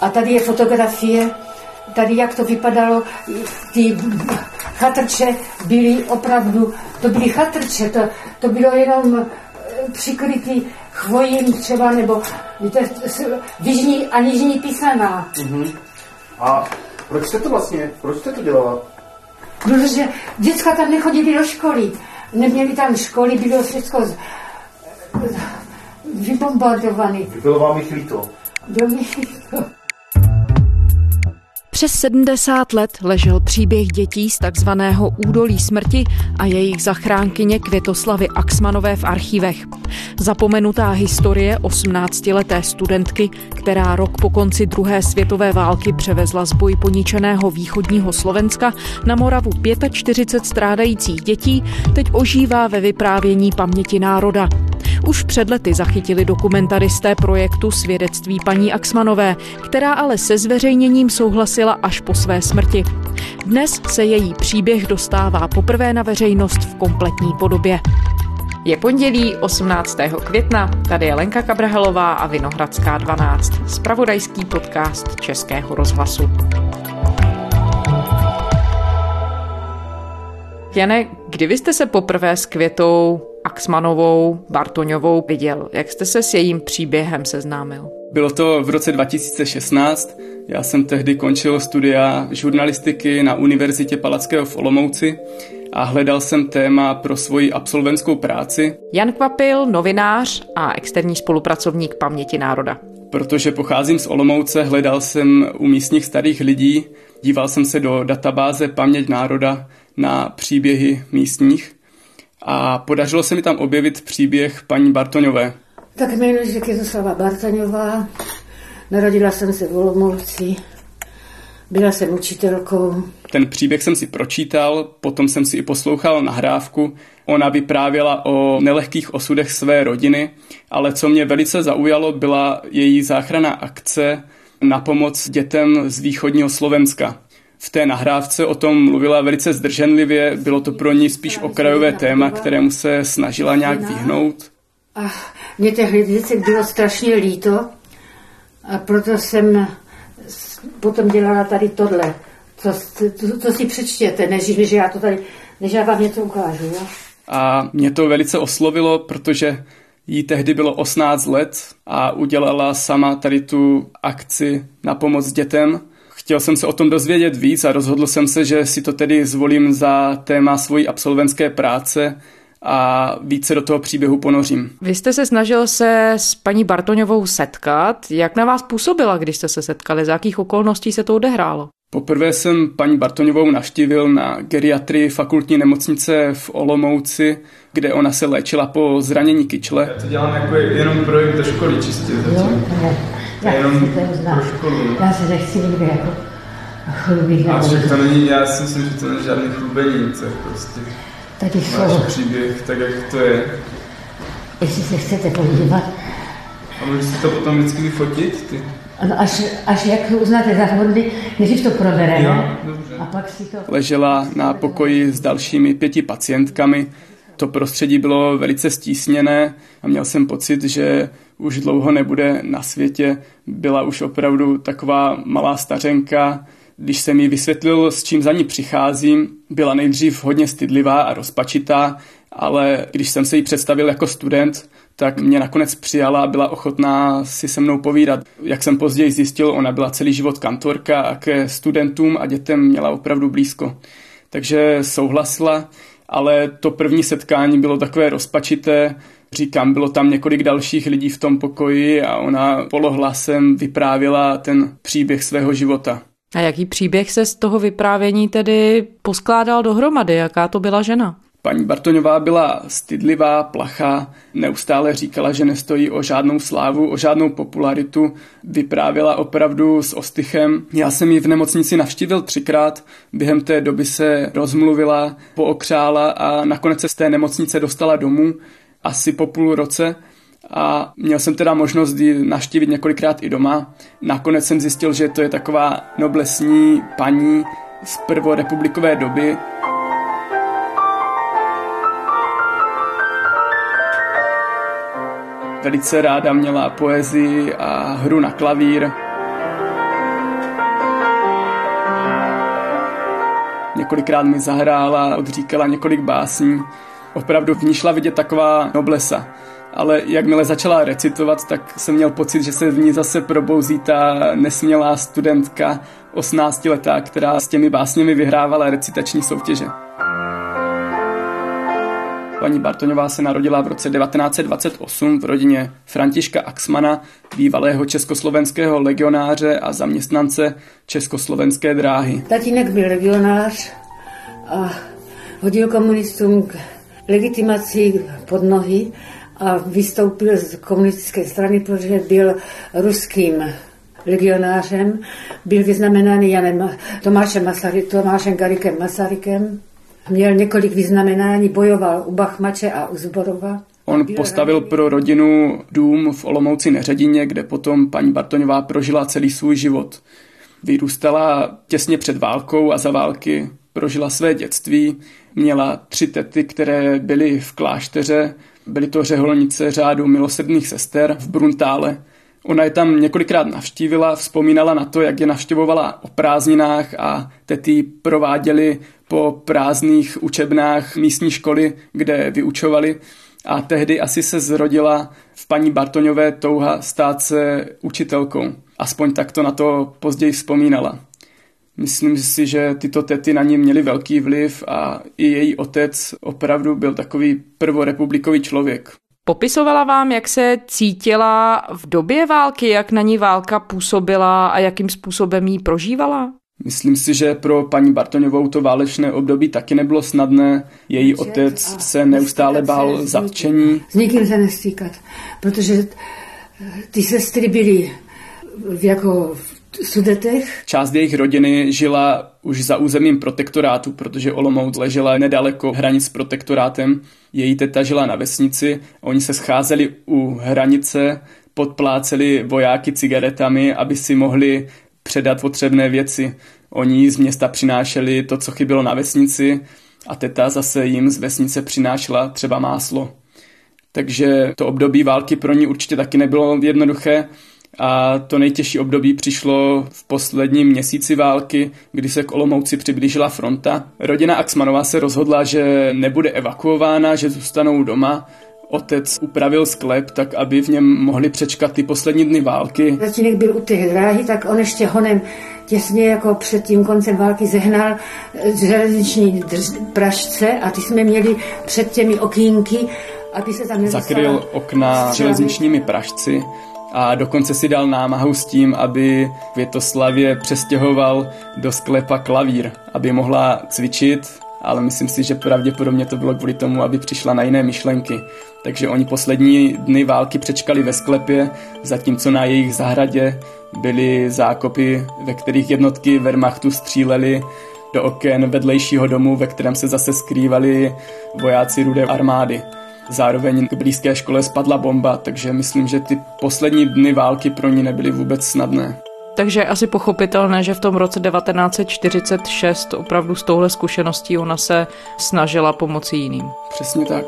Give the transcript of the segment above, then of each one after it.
A tady je fotografie, tady jak to vypadalo, ty chatrče byly opravdu, to byly chatrče, to, to bylo jenom eh, přikrytý chvojím třeba, nebo víte, jižní a nižní písaná. Mm-hmm. A proč jste to vlastně, proč jste to dělala? Protože děcka tam nechodili do školy. Neměli tam školy, bylo všechno vybombardované. Bylo vám jich líto? Bylo mi líto. Přes 70 let ležel příběh dětí z takzvaného údolí smrti a jejich zachránkyně Květoslavy Axmanové v archivech. Zapomenutá historie 18-leté studentky, která rok po konci druhé světové války převezla z boji poničeného východního Slovenska na Moravu 45 strádajících dětí, teď ožívá ve vyprávění paměti národa. Už před lety zachytili dokumentaristé projektu Svědectví paní Axmanové, která ale se zveřejněním souhlasila až po své smrti. Dnes se její příběh dostává poprvé na veřejnost v kompletní podobě. Je pondělí 18. května, tady je Lenka Kabrhelová a Vinohradská 12, spravodajský podcast Českého rozhlasu. Jane, kdy vy jste se poprvé s Květou Axmanovou Bartoňovou viděl? Jak jste se s jejím příběhem seznámil? Bylo to v roce 2016. Já jsem tehdy končil studia žurnalistiky na Univerzitě Palackého v Olomouci a hledal jsem téma pro svoji absolventskou práci. Jan Kvapil, novinář a externí spolupracovník Paměti národa. Protože pocházím z Olomouce, hledal jsem u místních starých lidí, díval jsem se do databáze Paměť národa na příběhy místních a podařilo se mi tam objevit příběh paní Bartoňové. Tak jmenuji se Květoslava Bartoňová, narodila jsem se v Olomouci, byla jsem učitelkou. Ten příběh jsem si pročítal, potom jsem si i poslouchal nahrávku. Ona vyprávěla o nelehkých osudech své rodiny, ale co mě velice zaujalo, byla její záchrana akce na pomoc dětem z východního Slovenska. V té nahrávce o tom mluvila velice zdrženlivě, bylo to pro ní spíš okrajové téma, kterému se snažila nějak vyhnout. A mě těch věcí bylo strašně líto a proto jsem potom dělala tady tohle. Co, co, co si přečtěte, než, než já to tady, než já vám něco ukážu. Jo? A mě to velice oslovilo, protože jí tehdy bylo 18 let a udělala sama tady tu akci na pomoc dětem Chtěl jsem se o tom dozvědět víc a rozhodl jsem se, že si to tedy zvolím za téma svojí absolventské práce a více do toho příběhu ponořím. Vy jste se snažil se s paní Bartoňovou setkat. Jak na vás působila, když jste se setkali? Za jakých okolností se to odehrálo? Poprvé jsem paní Bartoňovou navštívil na geriatrii fakultní nemocnice v Olomouci, kde ona se léčila po zranění kyčle. Já to dělám jako jenom projekt do školy čistě. Jo, já jenom pro školu. Já se nechci nikdy jako chlubit. A však to není, já si myslím, že to není žádný chlubení, to je prostě Tady jsou. příběh, tak jak to je. Jestli se chcete podívat. A můžeš si to potom vždycky vyfotit, ty? No až, až jak uznáte za hodny, než to probereme. Jo, A pak si to... Ležela na pokoji s dalšími pěti pacientkami. To prostředí bylo velice stísněné a měl jsem pocit, že už dlouho nebude na světě. Byla už opravdu taková malá stařenka. Když jsem jí vysvětlil, s čím za ní přicházím, byla nejdřív hodně stydlivá a rozpačitá, ale když jsem se jí představil jako student, tak mě nakonec přijala a byla ochotná si se mnou povídat. Jak jsem později zjistil, ona byla celý život kantorka a ke studentům a dětem měla opravdu blízko. Takže souhlasila, ale to první setkání bylo takové rozpačité. Říkám, bylo tam několik dalších lidí v tom pokoji a ona polohlasem vyprávěla ten příběh svého života. A jaký příběh se z toho vyprávění tedy poskládal dohromady? Jaká to byla žena? Paní Bartoňová byla stydlivá, plachá, neustále říkala, že nestojí o žádnou slávu, o žádnou popularitu, vyprávěla opravdu s ostychem. Já jsem ji v nemocnici navštívil třikrát, během té doby se rozmluvila, pookřála a nakonec se z té nemocnice dostala domů asi po půl roce a měl jsem teda možnost ji naštívit několikrát i doma. Nakonec jsem zjistil, že to je taková noblesní paní z prvorepublikové doby, Velice ráda měla poezii a hru na klavír. Několikrát mi zahrála, odříkala několik básní. Opravdu v ní šla vidět taková noblesa. Ale jakmile začala recitovat, tak jsem měl pocit, že se v ní zase probouzí ta nesmělá studentka, 18-letá, která s těmi básněmi vyhrávala recitační soutěže. Paní Bartoňová se narodila v roce 1928 v rodině Františka Axmana, bývalého československého legionáře a zaměstnance Československé dráhy. Tatínek byl legionář a hodil komunistům legitimaci pod nohy a vystoupil z komunistické strany, protože byl ruským legionářem, byl vyznamenaný Janem Tomášem, Masary, Tomášem Garikem Masarykem Měl několik vyznamenání, bojoval u Bachmače a u Zborova. On postavil pro rodinu dům v Olomouci Neředině, kde potom paní Bartoňová prožila celý svůj život. Vyrůstala těsně před válkou a za války prožila své dětství. Měla tři tety, které byly v klášteře. Byly to řeholnice řádu milosrdných sester v Bruntále. Ona je tam několikrát navštívila, vzpomínala na to, jak je navštěvovala o prázdninách a tety prováděli po prázdných učebnách místní školy, kde vyučovali a tehdy asi se zrodila v paní Bartoňové touha stát se učitelkou. Aspoň takto na to později vzpomínala. Myslím si, že tyto tety na ní měly velký vliv a i její otec opravdu byl takový prvorepublikový člověk. Popisovala vám, jak se cítila v době války, jak na ní válka působila a jakým způsobem ji prožívala? Myslím si, že pro paní Bartoňovou to válečné období taky nebylo snadné. Její otec se neustále bál zatčení. S nikým se nestýkat, protože ty sestry byly jako v Sudetech. Část jejich rodiny žila už za územím protektorátu, protože Olomouc ležela nedaleko hranic s protektorátem. Její teta žila na vesnici, oni se scházeli u hranice, podpláceli vojáky cigaretami, aby si mohli předat potřebné věci. Oni z města přinášeli to, co chybělo na vesnici a teta zase jim z vesnice přinášela třeba máslo. Takže to období války pro ní určitě taky nebylo jednoduché a to nejtěžší období přišlo v posledním měsíci války, kdy se k Olomouci přiblížila fronta. Rodina Axmanová se rozhodla, že nebude evakuována, že zůstanou doma otec upravil sklep tak, aby v něm mohli přečkat ty poslední dny války. Tatínek byl u té dráhy, tak on ještě honem těsně jako před tím koncem války zehnal železniční pražce a ty jsme měli před těmi okýnky, aby se tam Zakryl okna železničními pražci a dokonce si dal námahu s tím, aby Větoslavě přestěhoval do sklepa klavír, aby mohla cvičit ale myslím si, že pravděpodobně to bylo kvůli tomu, aby přišla na jiné myšlenky. Takže oni poslední dny války přečkali ve sklepě, zatímco na jejich zahradě byly zákopy, ve kterých jednotky Wehrmachtu stříleli do oken vedlejšího domu, ve kterém se zase skrývali vojáci rudé armády. Zároveň k blízké škole spadla bomba, takže myslím, že ty poslední dny války pro ní nebyly vůbec snadné. Takže je asi pochopitelné, že v tom roce 1946 opravdu s touhle zkušeností ona se snažila pomoci jiným. Přesně tak.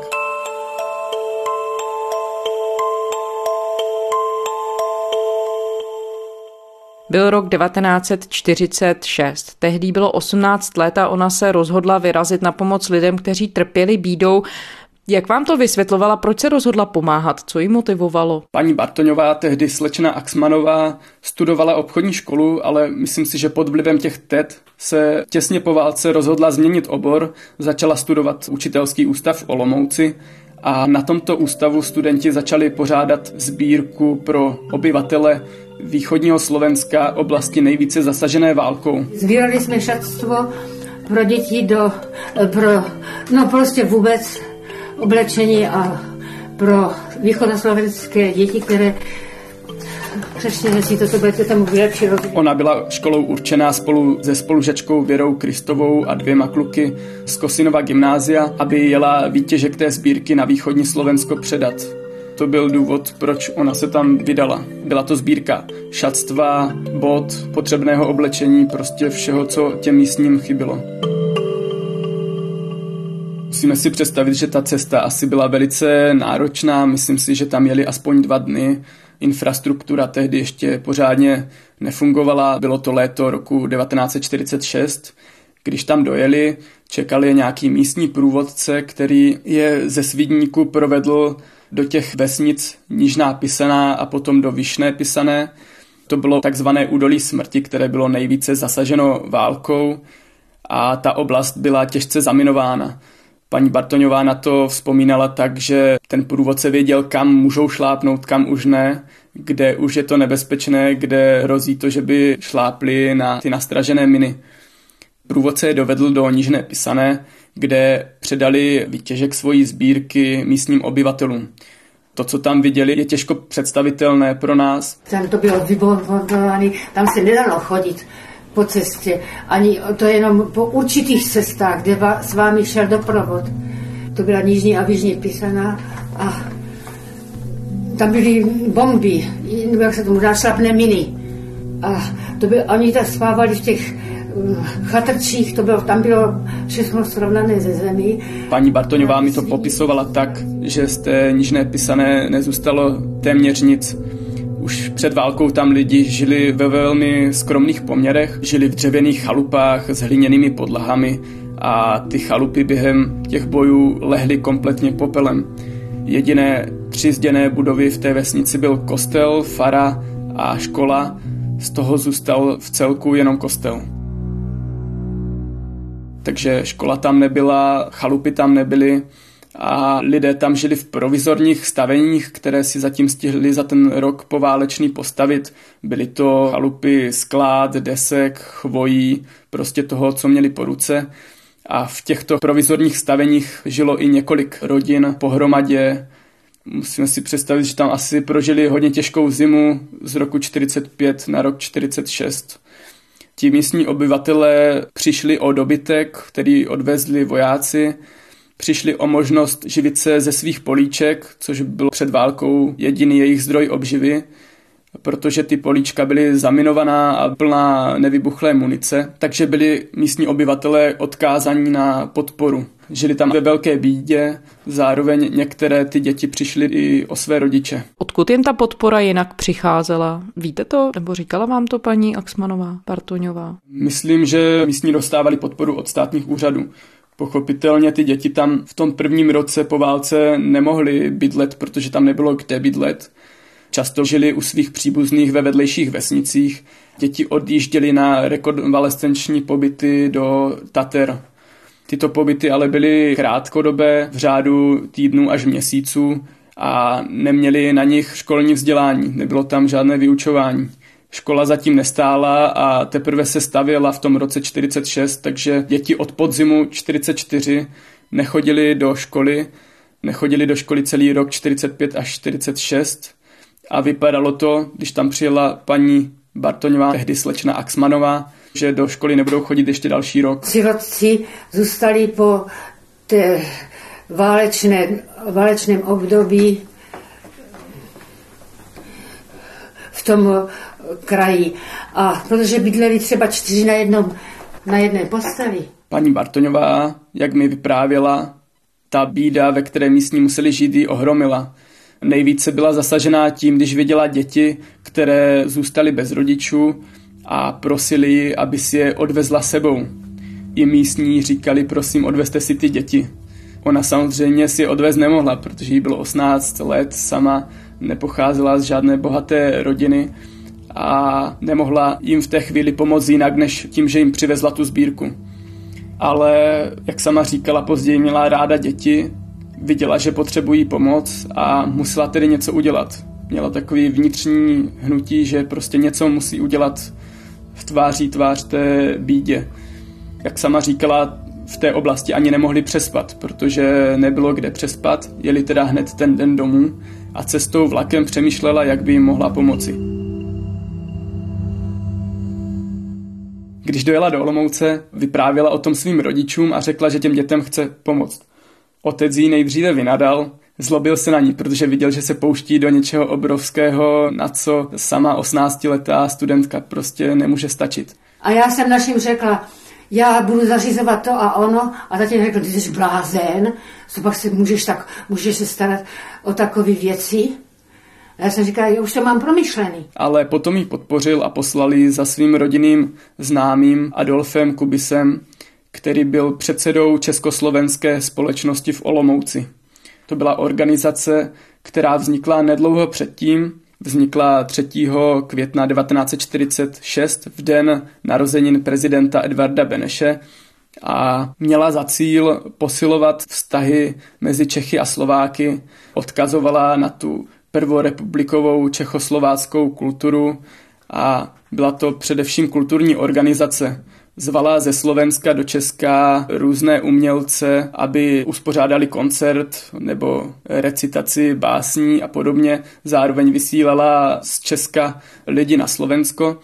Byl rok 1946. Tehdy bylo 18 let a ona se rozhodla vyrazit na pomoc lidem, kteří trpěli bídou. Jak vám to vysvětlovala, proč se rozhodla pomáhat, co jí motivovalo? Paní Bartoňová, tehdy slečna Axmanová, studovala obchodní školu, ale myslím si, že pod vlivem těch TED se těsně po válce rozhodla změnit obor, začala studovat učitelský ústav v Olomouci a na tomto ústavu studenti začali pořádat sbírku pro obyvatele východního Slovenska oblasti nejvíce zasažené válkou. Zbírali jsme šatstvo pro děti do, pro, no prostě vůbec oblečení a pro východoslovenské děti, které Přesně to, to budete tam vylepšit. Ona byla školou určená spolu se spolužačkou Věrou Kristovou a dvěma kluky z Kosinova gymnázia, aby jela výtěžek té sbírky na východní Slovensko předat. To byl důvod, proč ona se tam vydala. Byla to sbírka šatstva, bod, potřebného oblečení, prostě všeho, co těm místním chybilo. Musíme si představit, že ta cesta asi byla velice náročná. Myslím si, že tam jeli aspoň dva dny. Infrastruktura tehdy ještě pořádně nefungovala. Bylo to léto roku 1946. Když tam dojeli, čekali nějaký místní průvodce, který je ze Svidníku provedl do těch vesnic Nižná Pisaná a potom do Vyšné Pisané. To bylo takzvané údolí smrti, které bylo nejvíce zasaženo válkou a ta oblast byla těžce zaminována. Paní Bartoňová na to vzpomínala tak, že ten průvodce věděl, kam můžou šlápnout, kam už ne, kde už je to nebezpečné, kde hrozí to, že by šlápli na ty nastražené miny. Průvodce je dovedl do Nižné Pisané, kde předali výtěžek svojí sbírky místním obyvatelům. To, co tam viděli, je těžko představitelné pro nás. Tam to bylo vybombardované, tam se nedalo chodit po cestě, ani to jenom po určitých cestách, kde s vámi šel doprovod. To byla Nižní a Výžní Pisaná a tam byly bomby, nebo jak se tomu dá, šlapné miny. A to by, oni tam spávali v těch chatrčích, to bylo, tam bylo všechno srovnané ze zemí. Paní Bartoňová mi to popisovala tak, že z té nižné pisané nezůstalo téměř nic. Už před válkou tam lidi žili ve velmi skromných poměrech, žili v dřevěných chalupách s hliněnými podlahami a ty chalupy během těch bojů lehly kompletně popelem. Jediné tři zděné budovy v té vesnici byl kostel, fara a škola, z toho zůstal v celku jenom kostel. Takže škola tam nebyla, chalupy tam nebyly a lidé tam žili v provizorních staveních, které si zatím stihli za ten rok poválečný postavit. Byly to chalupy sklad, desek, chvojí, prostě toho, co měli po ruce. A v těchto provizorních staveních žilo i několik rodin pohromadě. Musíme si představit, že tam asi prožili hodně těžkou zimu z roku 45 na rok 46. Ti místní obyvatelé přišli o dobytek, který odvezli vojáci, přišli o možnost živit se ze svých políček, což byl před válkou jediný jejich zdroj obživy, protože ty políčka byly zaminovaná a plná nevybuchlé munice, takže byli místní obyvatelé odkázaní na podporu. Žili tam ve velké bídě, zároveň některé ty děti přišly i o své rodiče. Odkud jim ta podpora jinak přicházela? Víte to? Nebo říkala vám to paní Axmanová, Partoňová? Myslím, že místní dostávali podporu od státních úřadů. Pochopitelně ty děti tam v tom prvním roce po válce nemohly bydlet, protože tam nebylo kde bydlet. Často žili u svých příbuzných ve vedlejších vesnicích. Děti odjížděly na rekonvalescenční pobyty do Tater. Tyto pobyty ale byly krátkodobé, v řádu týdnů až měsíců a neměli na nich školní vzdělání, nebylo tam žádné vyučování. Škola zatím nestála a teprve se stavěla v tom roce 46, takže děti od podzimu 44 nechodili do školy, nechodili do školy celý rok 45 až 46 a vypadalo to, když tam přijela paní Bartoňová, tehdy slečna Axmanová, že do školy nebudou chodit ještě další rok. Sirotci zůstali po té válečné, válečném období v tom kraji. A protože bydleli třeba čtyři na, jednom, na jedné postavě. Paní Bartoňová, jak mi vyprávěla, ta bída, ve které místní museli žít, ji ohromila. Nejvíce byla zasažená tím, když viděla děti, které zůstaly bez rodičů a prosili ji, aby si je odvezla sebou. I místní říkali, prosím, odvezte si ty děti. Ona samozřejmě si je odvez nemohla, protože jí bylo 18 let, sama nepocházela z žádné bohaté rodiny a nemohla jim v té chvíli pomoct jinak, než tím, že jim přivezla tu sbírku. Ale, jak sama říkala, později měla ráda děti, viděla, že potřebují pomoc a musela tedy něco udělat. Měla takový vnitřní hnutí, že prostě něco musí udělat v tváří tvář té bídě. Jak sama říkala, v té oblasti ani nemohli přespat, protože nebylo kde přespat, jeli teda hned ten den domů a cestou vlakem přemýšlela, jak by jim mohla pomoci. Když dojela do Olomouce, vyprávěla o tom svým rodičům a řekla, že těm dětem chce pomoct. Otec jí nejdříve vynadal, zlobil se na ní, protože viděl, že se pouští do něčeho obrovského, na co sama 18-letá studentka prostě nemůže stačit. A já jsem našim řekla, já budu zařizovat to a ono. A zatím řekl, ty jsi blázen, co pak se můžeš, tak, můžeš se starat o takové věci. A já jsem říkala, já už to mám promyšlený. Ale potom ji podpořil a poslali za svým rodinným známým Adolfem Kubisem, který byl předsedou Československé společnosti v Olomouci. To byla organizace, která vznikla nedlouho předtím, vznikla 3. května 1946 v den narozenin prezidenta Edvarda Beneše a měla za cíl posilovat vztahy mezi Čechy a Slováky, odkazovala na tu prvorepublikovou čechoslováckou kulturu a byla to především kulturní organizace. Zvala ze Slovenska do Česka různé umělce, aby uspořádali koncert nebo recitaci básní a podobně. Zároveň vysílala z Česka lidi na Slovensko.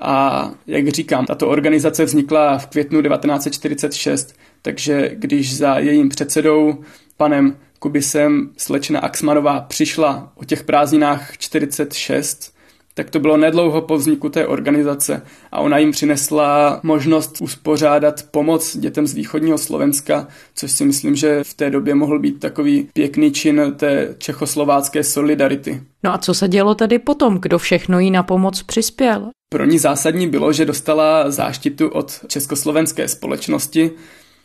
A jak říkám, tato organizace vznikla v květnu 1946, takže když za jejím předsedou, panem Kubisem, slečna Axmanová přišla o těch prázdninách 46, tak to bylo nedlouho po vzniku té organizace a ona jim přinesla možnost uspořádat pomoc dětem z východního Slovenska, což si myslím, že v té době mohl být takový pěkný čin té čechoslovácké solidarity. No a co se dělo tedy potom? Kdo všechno jí na pomoc přispěl? Pro ní zásadní bylo, že dostala záštitu od československé společnosti,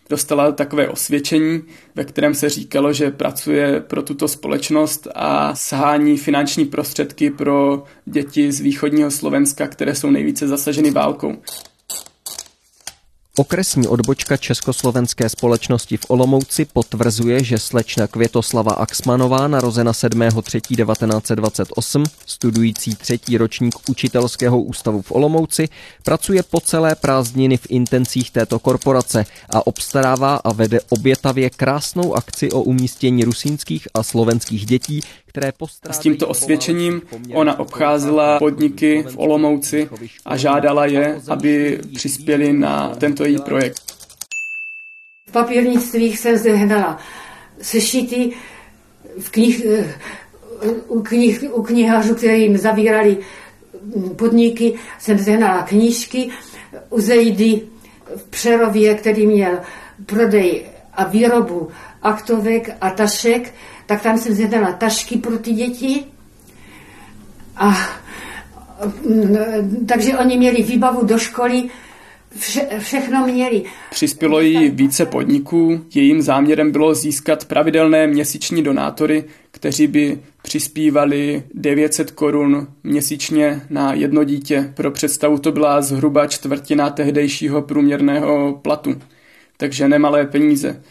dostala takové osvědčení, ve kterém se říkalo, že pracuje pro tuto společnost a shání finanční prostředky pro děti z východního Slovenska, které jsou nejvíce zasaženy válkou. Okresní odbočka Československé společnosti v Olomouci potvrzuje, že slečna Květoslava Axmanová, narozena 7.3.1928, studující třetí ročník učitelského ústavu v Olomouci, pracuje po celé prázdniny v intencích této korporace a obstarává a vede obětavě krásnou akci o umístění rusínských a slovenských dětí, které S tímto osvědčením ona obcházela podniky v Olomouci a žádala je, aby přispěli na tento její projekt. V papírnictvích jsem zehnala sešity v knih, eh, u, knih, u knihářů, který jim zavírali podniky, jsem zehnala knížky. U Zejdy v Přerově, který měl prodej a výrobu aktovek a tašek, tak tam jsem zjednala tašky pro ty děti. A mm, takže oni měli výbavu do školy, Vše, všechno měli. Přispělo jí více podniků. Jejím záměrem bylo získat pravidelné měsíční donátory, kteří by přispívali 900 korun měsíčně na jedno dítě. Pro představu to byla zhruba čtvrtina tehdejšího průměrného platu. Takže nemalé peníze.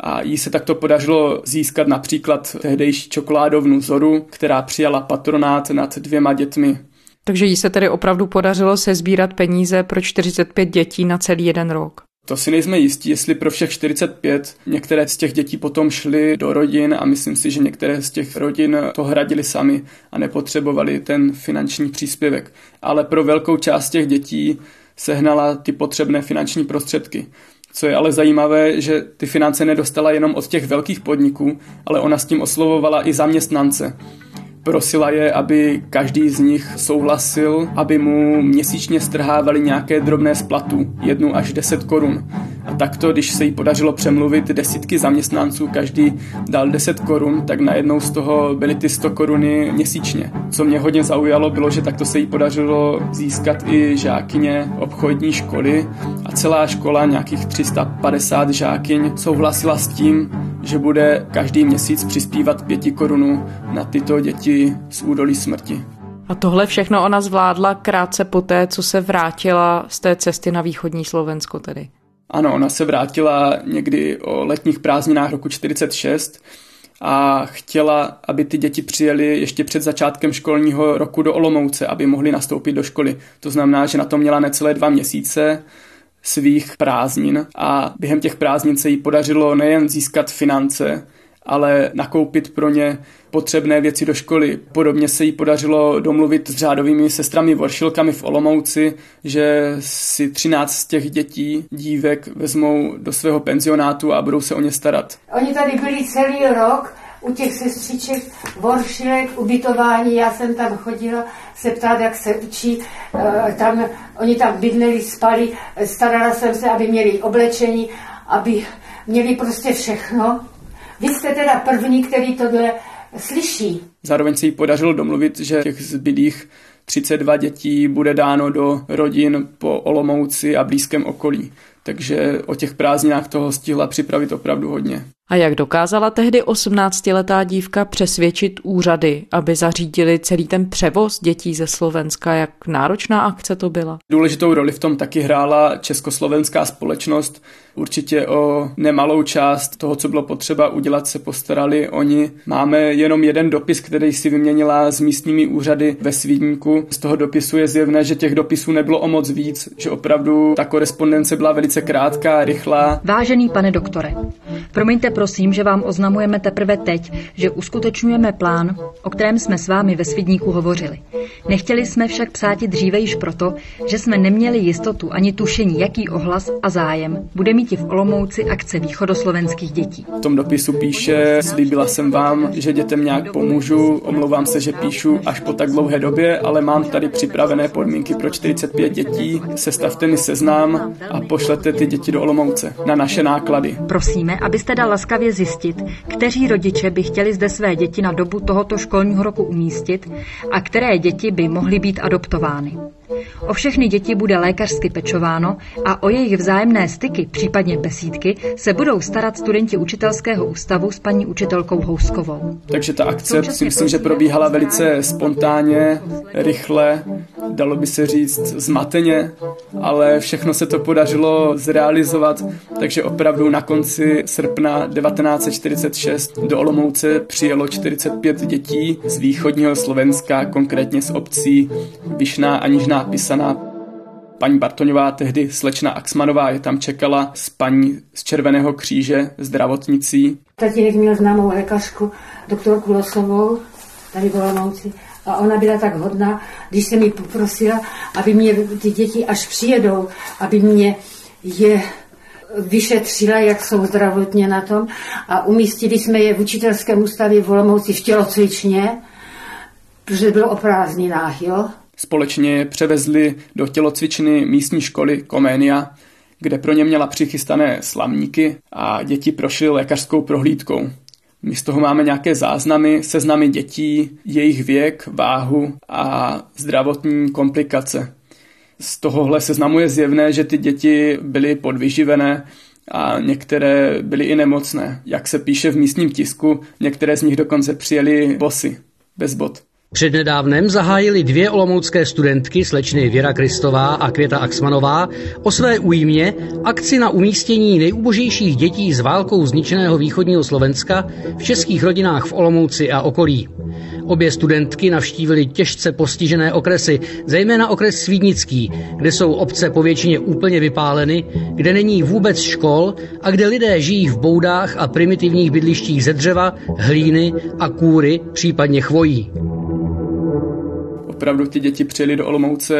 A jí se takto podařilo získat například tehdejší čokoládovnu Zoru, která přijala patronát nad dvěma dětmi. Takže jí se tedy opravdu podařilo sezbírat peníze pro 45 dětí na celý jeden rok. To si nejsme jistí, jestli pro všech 45 některé z těch dětí potom šly do rodin a myslím si, že některé z těch rodin to hradili sami a nepotřebovali ten finanční příspěvek. Ale pro velkou část těch dětí sehnala ty potřebné finanční prostředky. Co je ale zajímavé, že ty finance nedostala jenom od těch velkých podniků, ale ona s tím oslovovala i zaměstnance. Prosila je, aby každý z nich souhlasil, aby mu měsíčně strhávali nějaké drobné splatu, jednu až deset korun. A takto, když se jí podařilo přemluvit desítky zaměstnanců, každý dal 10 korun, tak najednou z toho byly ty 100 koruny měsíčně. Co mě hodně zaujalo, bylo, že takto se jí podařilo získat i žákyně obchodní školy a celá škola, nějakých 350 žákyň, souhlasila s tím, že bude každý měsíc přispívat pěti korunu na tyto děti z údolí smrti. A tohle všechno ona zvládla krátce poté, co se vrátila z té cesty na východní Slovensko tedy. Ano, ona se vrátila někdy o letních prázdninách roku 46 a chtěla, aby ty děti přijeli ještě před začátkem školního roku do Olomouce, aby mohli nastoupit do školy. To znamená, že na to měla necelé dva měsíce svých prázdnin a během těch prázdnin se jí podařilo nejen získat finance, ale nakoupit pro ně potřebné věci do školy. Podobně se jí podařilo domluvit s řádovými sestrami Voršilkami v Olomouci, že si 13 z těch dětí, dívek, vezmou do svého penzionátu a budou se o ně starat. Oni tady byli celý rok u těch sestřiček, voršilek, ubytování, já jsem tam chodila se ptát, jak se učí, eh, tam, oni tam bydneli, spali, starala jsem se, aby měli oblečení, aby měli prostě všechno. Vy jste teda první, který tohle slyší. Zároveň se jí podařilo domluvit, že těch zbylých 32 dětí bude dáno do rodin po Olomouci a blízkém okolí. Takže o těch prázdninách toho stihla připravit opravdu hodně. A jak dokázala tehdy 18-letá dívka přesvědčit úřady, aby zařídili celý ten převoz dětí ze Slovenska? Jak náročná akce to byla? Důležitou roli v tom taky hrála československá společnost. Určitě o nemalou část toho, co bylo potřeba udělat, se postarali oni. Máme jenom jeden dopis, který si vyměnila s místními úřady ve Svídníku. Z toho dopisu je zjevné, že těch dopisů nebylo o moc víc, že opravdu ta korespondence byla velice krátká, rychlá. Vážený pane doktore, promiňte prosím, že vám oznamujeme teprve teď, že uskutečňujeme plán, o kterém jsme s vámi ve Svidníku hovořili. Nechtěli jsme však psát dříve již proto, že jsme neměli jistotu ani tušení, jaký ohlas a zájem bude mít v Olomouci akce východoslovenských dětí. V tom dopisu píše, slíbila jsem vám, že dětem nějak pomůžu, omlouvám se, že píšu až po tak dlouhé době, ale mám tady připravené podmínky pro 45 dětí, sestavte mi seznám a pošlete ty děti do Olomouce na naše náklady. Prosíme, abyste dal laskavě zjistit, kteří rodiče by chtěli zde své děti na dobu tohoto školního roku umístit a které děti by mohly být adoptovány. O všechny děti bude lékařsky pečováno a o jejich vzájemné styky, případně besídky, se budou starat studenti učitelského ústavu s paní učitelkou Houskovou. Takže ta akce si myslím, že probíhala velice spontánně, rychle, dalo by se říct zmateně, ale všechno se to podařilo zrealizovat, takže opravdu na konci srpna 1946 do Olomouce přijelo 45 dětí z východního Slovenska, konkrétně z obcí Vyšná a Nižná Pisaná. Paní Bartoňová, tehdy slečna Axmanová, je tam čekala s paní z Červeného kříže, zdravotnicí. Tatínek měl známou lékařku, doktorku Losovou, tady v Olomouci. A ona byla tak hodná, když se mi poprosila, aby mě ty děti, až přijedou, aby mě je vyšetřila, jak jsou zdravotně na tom a umístili jsme je v učitelském ústavě v Olomouci v tělocvičně, protože bylo o prázdninách, jo. Společně je převezli do tělocvičny místní školy Koménia, kde pro ně měla přichystané slamníky a děti prošly lékařskou prohlídkou. My z toho máme nějaké záznamy, seznamy dětí, jejich věk, váhu a zdravotní komplikace. Z tohohle seznamu je zjevné, že ty děti byly podvyživené a některé byly i nemocné. Jak se píše v místním tisku, některé z nich dokonce přijeli bosy, bez bot. Přednedávnem zahájili dvě olomoucké studentky, slečny Věra Kristová a Květa Axmanová, o své újmě akci na umístění nejubožejších dětí z válkou zničeného východního Slovenska v českých rodinách v Olomouci a okolí. Obě studentky navštívily těžce postižené okresy, zejména okres Svídnický, kde jsou obce povětšině úplně vypáleny, kde není vůbec škol a kde lidé žijí v boudách a primitivních bydlištích ze dřeva, hlíny a kůry, případně chvojí opravdu ty děti přijeli do Olomouce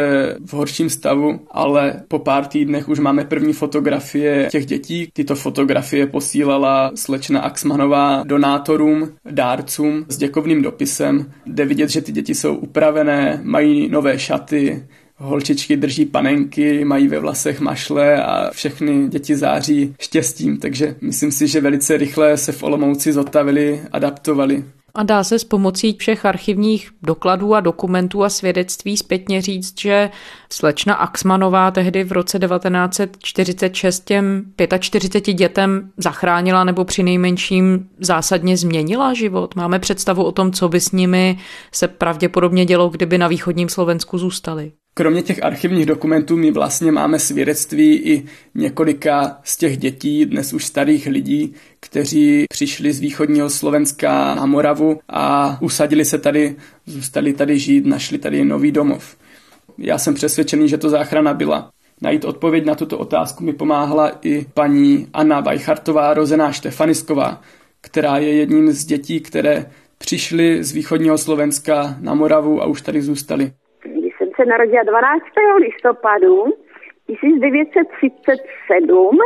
v horším stavu, ale po pár týdnech už máme první fotografie těch dětí. Tyto fotografie posílala slečna Axmanová donátorům, dárcům s děkovným dopisem. Jde vidět, že ty děti jsou upravené, mají nové šaty, holčičky drží panenky, mají ve vlasech mašle a všechny děti září štěstím, takže myslím si, že velice rychle se v Olomouci zotavili, adaptovali. A dá se s pomocí všech archivních dokladů a dokumentů a svědectví zpětně říct, že slečna Axmanová tehdy v roce 1946 těm 45 dětem zachránila nebo při nejmenším zásadně změnila život. Máme představu o tom, co by s nimi se pravděpodobně dělo, kdyby na východním Slovensku zůstali. Kromě těch archivních dokumentů my vlastně máme svědectví i několika z těch dětí, dnes už starých lidí, kteří přišli z východního Slovenska na Moravu a usadili se tady, zůstali tady žít, našli tady nový domov. Já jsem přesvědčený, že to záchrana byla. Najít odpověď na tuto otázku mi pomáhala i paní Anna Vajchartová, rozená Štefanisková, která je jedním z dětí, které přišly z východního Slovenska na Moravu a už tady zůstali se narodila 12. listopadu 1937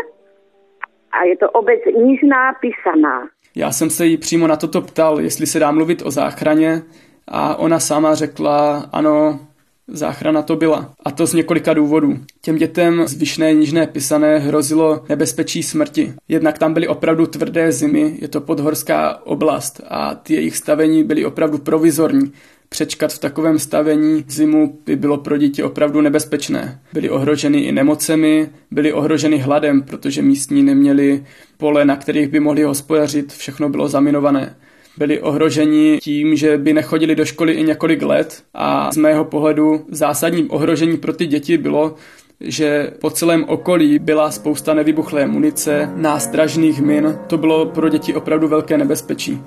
a je to obec Nížná Pisaná. Já jsem se jí přímo na toto ptal, jestli se dá mluvit o záchraně a ona sama řekla, ano, záchrana to byla. A to z několika důvodů. Těm dětem z Vyšné Nížné Pisané hrozilo nebezpečí smrti. Jednak tam byly opravdu tvrdé zimy, je to podhorská oblast a ty jejich stavení byly opravdu provizorní přečkat v takovém stavení zimu by bylo pro děti opravdu nebezpečné. Byly ohroženy i nemocemi, byly ohroženy hladem, protože místní neměli pole, na kterých by mohli hospodařit, všechno bylo zaminované byli ohroženi tím, že by nechodili do školy i několik let a z mého pohledu zásadním ohrožení pro ty děti bylo, že po celém okolí byla spousta nevybuchlé munice, nástražných min. To bylo pro děti opravdu velké nebezpečí.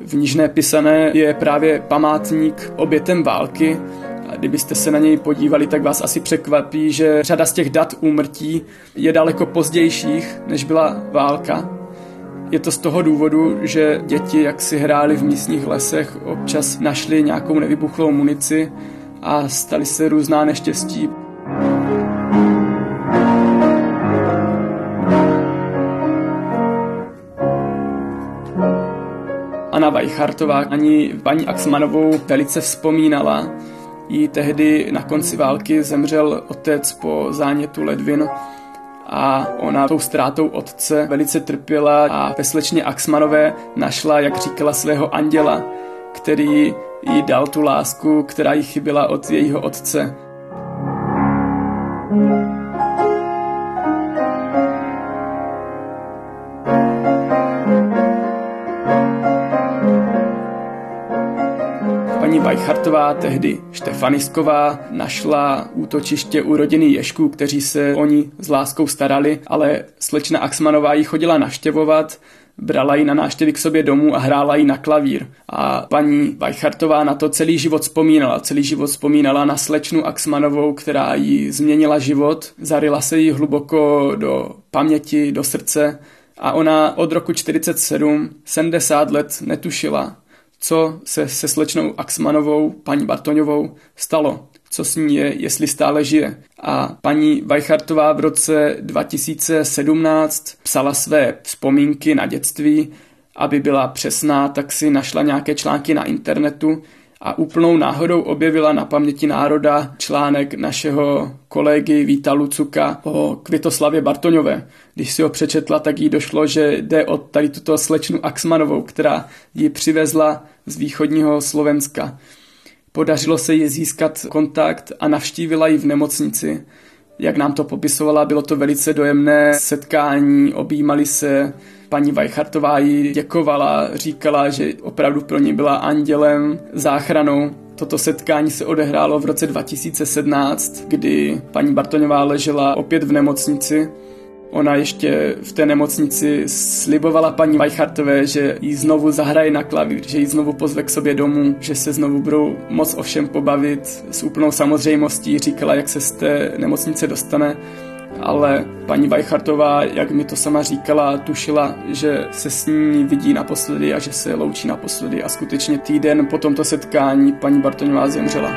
V Nižné Pisané je právě památník obětem války. A kdybyste se na něj podívali, tak vás asi překvapí, že řada z těch dat úmrtí je daleko pozdějších, než byla válka. Je to z toho důvodu, že děti, jak si hráli v místních lesech, občas našli nějakou nevybuchlou munici a stali se různá neštěstí. Anna Weichartová ani paní Axmanovou velice vzpomínala. Jí tehdy na konci války zemřel otec po zánětu ledvin a ona tou ztrátou otce velice trpěla a ve slečně Axmanové našla, jak říkala, svého anděla, který jí dal tu lásku, která jí chyběla od jejího otce. Paní Weichartová, tehdy Štefanisková, našla útočiště u rodiny Ješků, kteří se o ní s láskou starali, ale slečna Axmanová ji chodila navštěvovat, brala ji na návštěvy k sobě domů a hrála ji na klavír. A paní Weichartová na to celý život vzpomínala. Celý život vzpomínala na slečnu Axmanovou, která jí změnila život, zarila se jí hluboko do paměti, do srdce a ona od roku 47, 70 let netušila, co se se slečnou Axmanovou, paní Bartoňovou, stalo, co s ní je, jestli stále žije. A paní Weichartová v roce 2017 psala své vzpomínky na dětství, aby byla přesná, tak si našla nějaké články na internetu a úplnou náhodou objevila na paměti národa článek našeho kolegy Víta Lucuka o Kvitoslavě Bartoňové. Když si ho přečetla, tak jí došlo, že jde o tady tuto slečnu Axmanovou, která ji přivezla z východního Slovenska. Podařilo se jí získat kontakt a navštívila ji v nemocnici. Jak nám to popisovala, bylo to velice dojemné setkání, objímali se, paní Vajchartová jí děkovala, říkala, že opravdu pro ní byla andělem, záchranou. Toto setkání se odehrálo v roce 2017, kdy paní Bartoňová ležela opět v nemocnici Ona ještě v té nemocnici slibovala paní Weichartové, že jí znovu zahraje na klavír, že jí znovu pozve k sobě domů, že se znovu budou moc o všem pobavit. S úplnou samozřejmostí říkala, jak se z té nemocnice dostane ale paní Weichartová, jak mi to sama říkala, tušila, že se s ní vidí naposledy a že se loučí naposledy a skutečně týden po tomto setkání paní Bartoňová zemřela.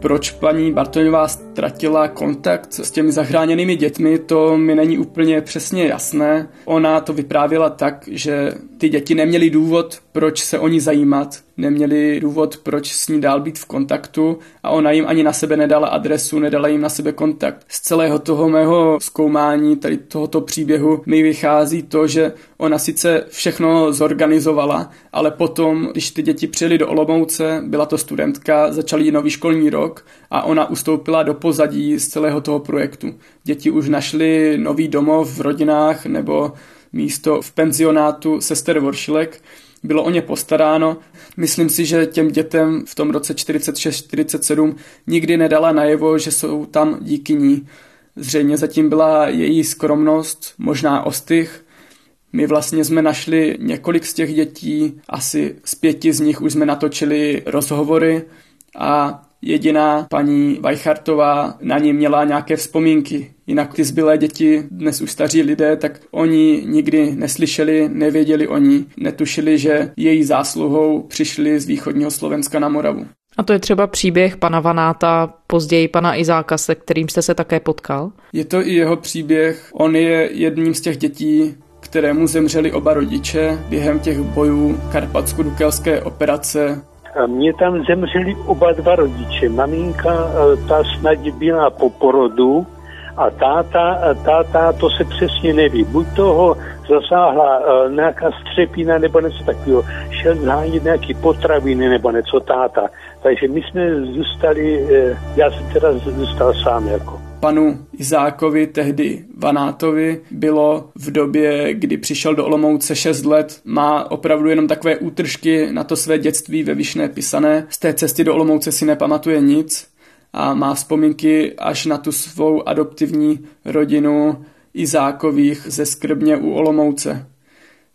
Proč paní Bartoňová ztratila kontakt s těmi zachráněnými dětmi, to mi není úplně přesně jasné. Ona to vyprávěla tak, že ty děti neměly důvod, proč se o ní zajímat, neměli důvod, proč s ní dál být v kontaktu a ona jim ani na sebe nedala adresu, nedala jim na sebe kontakt. Z celého toho mého zkoumání, tady tohoto příběhu, mi vychází to, že ona sice všechno zorganizovala, ale potom, když ty děti přijeli do Olomouce, byla to studentka, začali nový školní rok a ona ustoupila do pozadí z celého toho projektu. Děti už našly nový domov v rodinách nebo místo v penzionátu sester Voršilek, bylo o ně postaráno. Myslím si, že těm dětem v tom roce 46-47 nikdy nedala najevo, že jsou tam díky ní. Zřejmě zatím byla její skromnost, možná ostych. My vlastně jsme našli několik z těch dětí, asi z pěti z nich už jsme natočili rozhovory a jediná paní Weichartová na ní měla nějaké vzpomínky. Jinak ty zbylé děti, dnes už staří lidé, tak oni nikdy neslyšeli, nevěděli o ní, netušili, že její zásluhou přišli z východního Slovenska na Moravu. A to je třeba příběh pana Vanáta, později pana Izáka, se kterým jste se také potkal? Je to i jeho příběh. On je jedním z těch dětí, kterému zemřeli oba rodiče během těch bojů karpatsko-dukelské operace Mně tam zemřeli oba dva rodiče. Maminka, e, ta snad byla po porodu a táta, e, táta, to se přesně neví. Buď toho zasáhla uh, nějaká střepina nebo něco takového. Šel zhánět nějaký potraviny nebo něco táta. Takže my jsme zůstali, já jsem teda zůstal sám jako. Panu Izákovi, tehdy Vanátovi, bylo v době, kdy přišel do Olomouce 6 let, má opravdu jenom takové útržky na to své dětství ve Vyšné Pisané. Z té cesty do Olomouce si nepamatuje nic a má vzpomínky až na tu svou adoptivní rodinu Izákových ze Skrbně u Olomouce.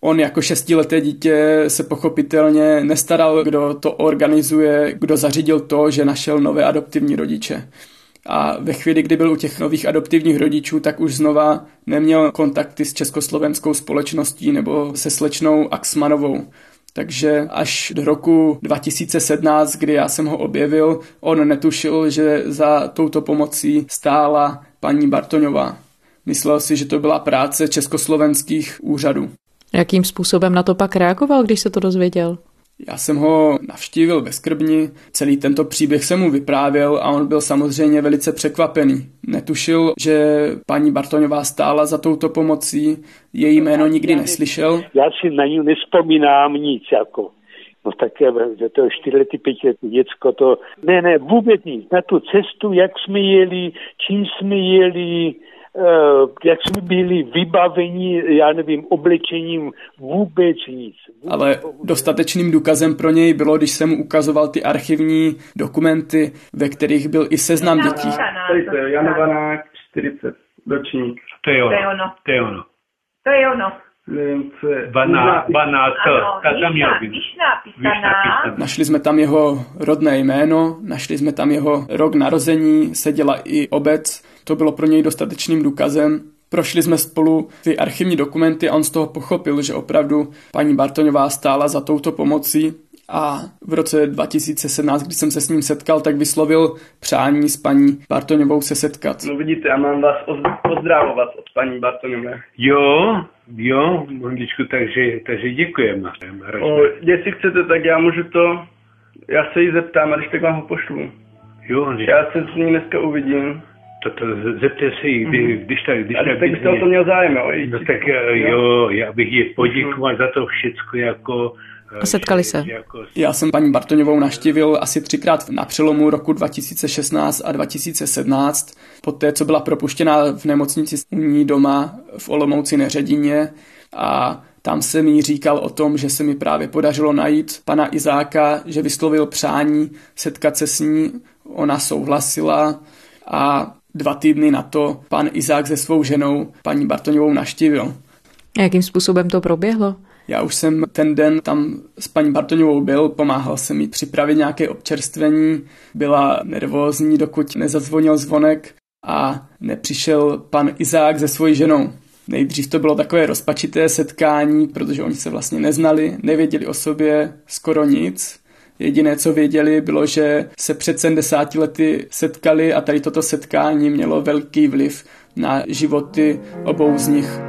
On jako šestileté dítě se pochopitelně nestaral, kdo to organizuje, kdo zařídil to, že našel nové adoptivní rodiče. A ve chvíli, kdy byl u těch nových adoptivních rodičů, tak už znova neměl kontakty s československou společností nebo se slečnou Axmanovou. Takže až do roku 2017, kdy já jsem ho objevil, on netušil, že za touto pomocí stála paní Bartoňová. Myslel si, že to byla práce československých úřadů. Jakým způsobem na to pak reagoval, když se to dozvěděl? Já jsem ho navštívil ve Skrbni, celý tento příběh jsem mu vyprávěl a on byl samozřejmě velice překvapený. Netušil, že paní Bartoňová stála za touto pomocí, její jméno nikdy neslyšel. Já si na ní nespomínám nic jako. No tak že to čtyřletý, pětiletý děcko, to ne, ne, vůbec nic. Na tu cestu, jak jsme jeli, čím jsme jeli, jak jsme byli vybaveni, já nevím, oblečením, vůbec nic. Vůbec Ale dostatečným důkazem pro něj bylo, když jsem mu ukazoval ty archivní dokumenty, ve kterých byl i seznam dětí. Tady to je Jan Vanák, 40, ročník. To je ono. To je ono. To je ono. Nevím, co je. Tam je. Našli jsme tam jeho rodné jméno, našli jsme tam jeho rok narození, seděla i obec, to bylo pro něj dostatečným důkazem. Prošli jsme spolu ty archivní dokumenty a on z toho pochopil, že opravdu paní Bartoňová stála za touto pomocí a v roce 2017, když jsem se s ním setkal, tak vyslovil přání s paní Bartoňovou se setkat. No vidíte, já mám vás pozdravovat od paní Bartoňové. Jo, jo, Mondičku, takže, takže děkujeme. O, jestli chcete, tak já můžu to, já se jí zeptám a když tak vám ho pošlu. Jo, já se s ní dneska uvidím. To, to zeptej se jí, kdy, mm. když tak... Když tak, tak byste o to měl zájem, jo? No tak jo, já bych ji poděkoval za to všechno jako a setkali se. Já jsem paní Bartoňovou naštívil asi třikrát na přelomu roku 2016 a 2017, poté co byla propuštěna v nemocnici u ní doma v Olomouci Neředině a tam se mi říkal o tom, že se mi právě podařilo najít pana Izáka, že vyslovil přání setkat se s ní, ona souhlasila a dva týdny na to pan Izák se svou ženou paní Bartoňovou naštívil. A jakým způsobem to proběhlo? Já už jsem ten den tam s paní Bartoňovou byl, pomáhal jsem jí připravit nějaké občerstvení, byla nervózní, dokud nezazvonil zvonek a nepřišel pan Izák se svojí ženou. Nejdřív to bylo takové rozpačité setkání, protože oni se vlastně neznali, nevěděli o sobě skoro nic. Jediné, co věděli, bylo, že se před 70 lety setkali a tady toto setkání mělo velký vliv na životy obou z nich.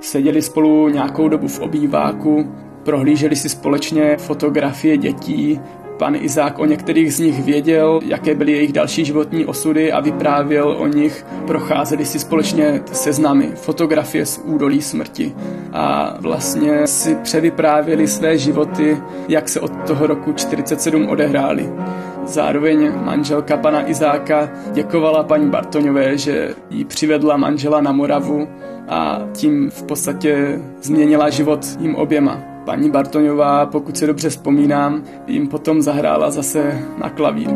Seděli spolu nějakou dobu v obýváku, prohlíželi si společně fotografie dětí, Pan Izák o některých z nich věděl, jaké byly jejich další životní osudy a vyprávěl o nich. Procházeli si společně seznamy, fotografie z údolí smrti a vlastně si převyprávěli své životy, jak se od toho roku 47 odehrály. Zároveň manželka pana Izáka děkovala paní Bartoňové, že jí přivedla manžela na Moravu a tím v podstatě změnila život jim oběma. Paní Bartoňová, pokud si dobře vzpomínám, jim potom zahrála zase na klavír.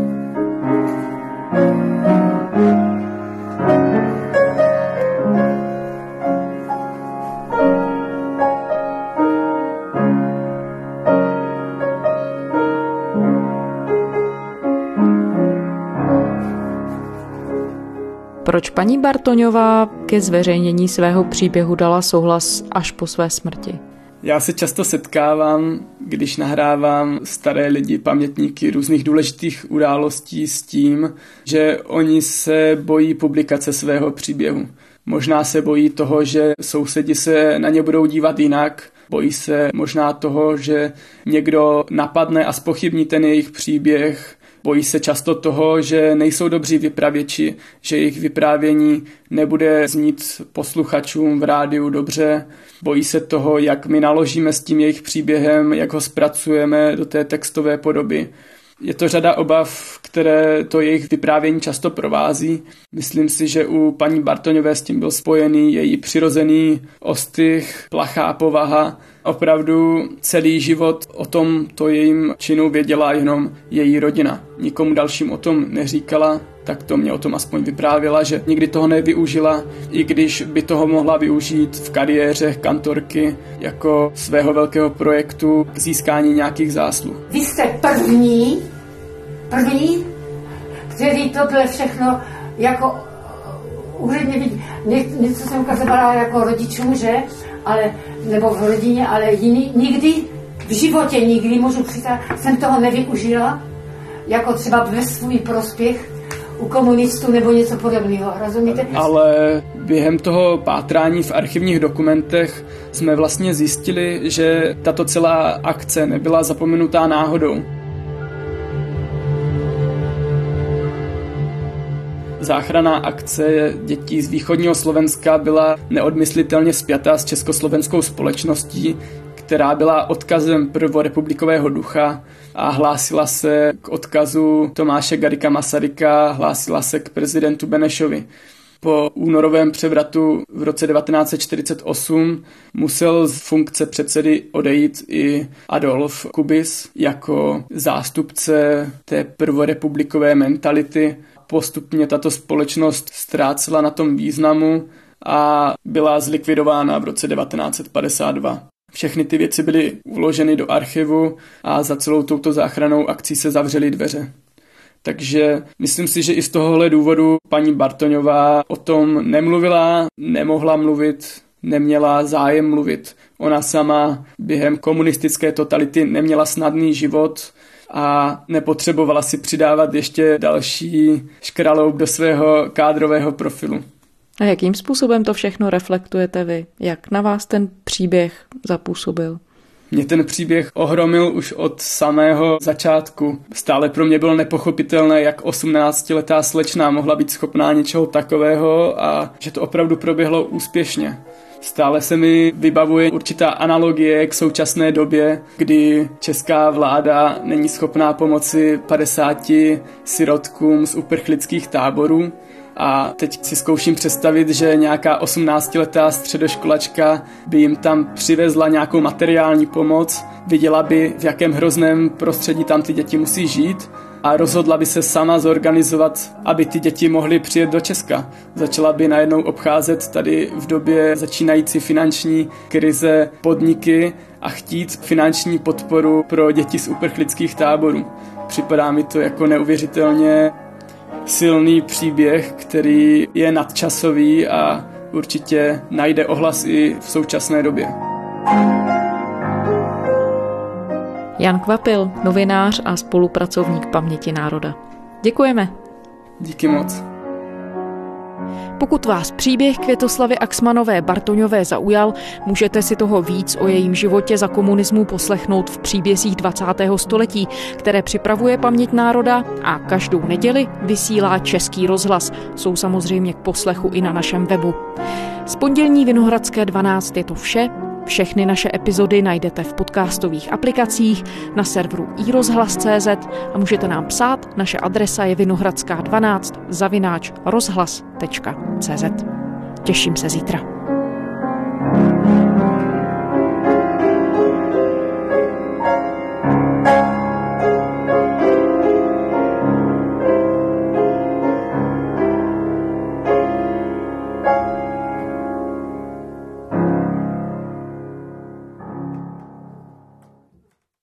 Proč paní Bartoňová ke zveřejnění svého příběhu dala souhlas až po své smrti? Já se často setkávám, když nahrávám staré lidi, pamětníky různých důležitých událostí s tím, že oni se bojí publikace svého příběhu. Možná se bojí toho, že sousedi se na ně budou dívat jinak, bojí se možná toho, že někdo napadne a spochybní ten jejich příběh, Bojí se často toho, že nejsou dobří vypravěči, že jejich vyprávění nebude znít posluchačům v rádiu dobře. Bojí se toho, jak my naložíme s tím jejich příběhem, jak ho zpracujeme do té textové podoby. Je to řada obav, které to jejich vyprávění často provází. Myslím si, že u paní Bartoňové s tím byl spojený její přirozený ostych, plachá povaha. Opravdu celý život o tom to jejím činu věděla jenom její rodina. Nikomu dalším o tom neříkala, tak to mě o tom aspoň vyprávěla, že nikdy toho nevyužila, i když by toho mohla využít v kariéře kantorky jako svého velkého projektu k získání nějakých zásluh. Vy jste první, první, který tohle všechno jako úředně vidí. Něco jsem ukazovala jako rodičům, že? Ale, nebo v rodině, ale jiný, nikdy, v životě nikdy, můžu přiznat, jsem toho nevyužila, jako třeba ve svůj prospěch, u komunistů nebo něco podobného, rozumíte? Ale během toho pátrání v archivních dokumentech jsme vlastně zjistili, že tato celá akce nebyla zapomenutá náhodou. Záchranná akce dětí z východního Slovenska byla neodmyslitelně spjatá s československou společností, která byla odkazem prvorepublikového ducha a hlásila se k odkazu Tomáše Garika Masaryka, hlásila se k prezidentu Benešovi. Po únorovém převratu v roce 1948 musel z funkce předsedy odejít i Adolf Kubis jako zástupce té prvorepublikové mentality. Postupně tato společnost ztrácela na tom významu a byla zlikvidována v roce 1952. Všechny ty věci byly uloženy do archivu a za celou touto záchranou akcí se zavřely dveře. Takže myslím si, že i z tohohle důvodu paní Bartoňová o tom nemluvila, nemohla mluvit, neměla zájem mluvit. Ona sama během komunistické totality neměla snadný život a nepotřebovala si přidávat ještě další škraloub do svého kádrového profilu. A jakým způsobem to všechno reflektujete vy? Jak na vás ten příběh zapůsobil? Mě ten příběh ohromil už od samého začátku. Stále pro mě bylo nepochopitelné, jak 18-letá slečná mohla být schopná něčeho takového a že to opravdu proběhlo úspěšně. Stále se mi vybavuje určitá analogie k současné době, kdy česká vláda není schopná pomoci 50 sirotkům z uprchlických táborů a teď si zkouším představit, že nějaká 18-letá středoškolačka by jim tam přivezla nějakou materiální pomoc, viděla by, v jakém hrozném prostředí tam ty děti musí žít a rozhodla by se sama zorganizovat, aby ty děti mohly přijet do Česka. Začala by najednou obcházet tady v době začínající finanční krize podniky a chtít finanční podporu pro děti z uprchlických táborů. Připadá mi to jako neuvěřitelně silný příběh, který je nadčasový a určitě najde ohlas i v současné době. Jan Kvapil, novinář a spolupracovník Paměti národa. Děkujeme. Díky moc. Pokud vás příběh Květoslavy Axmanové Bartoňové zaujal, můžete si toho víc o jejím životě za komunismu poslechnout v příbězích 20. století, které připravuje paměť národa a každou neděli vysílá Český rozhlas. Jsou samozřejmě k poslechu i na našem webu. Z pondělní Vinohradské 12 je to vše. Všechny naše epizody najdete v podcastových aplikacích na serveru iRozhlas.cz a můžete nám psát. Naše adresa je vinohradská12 zavináč rozhlas.cz. Těším se zítra.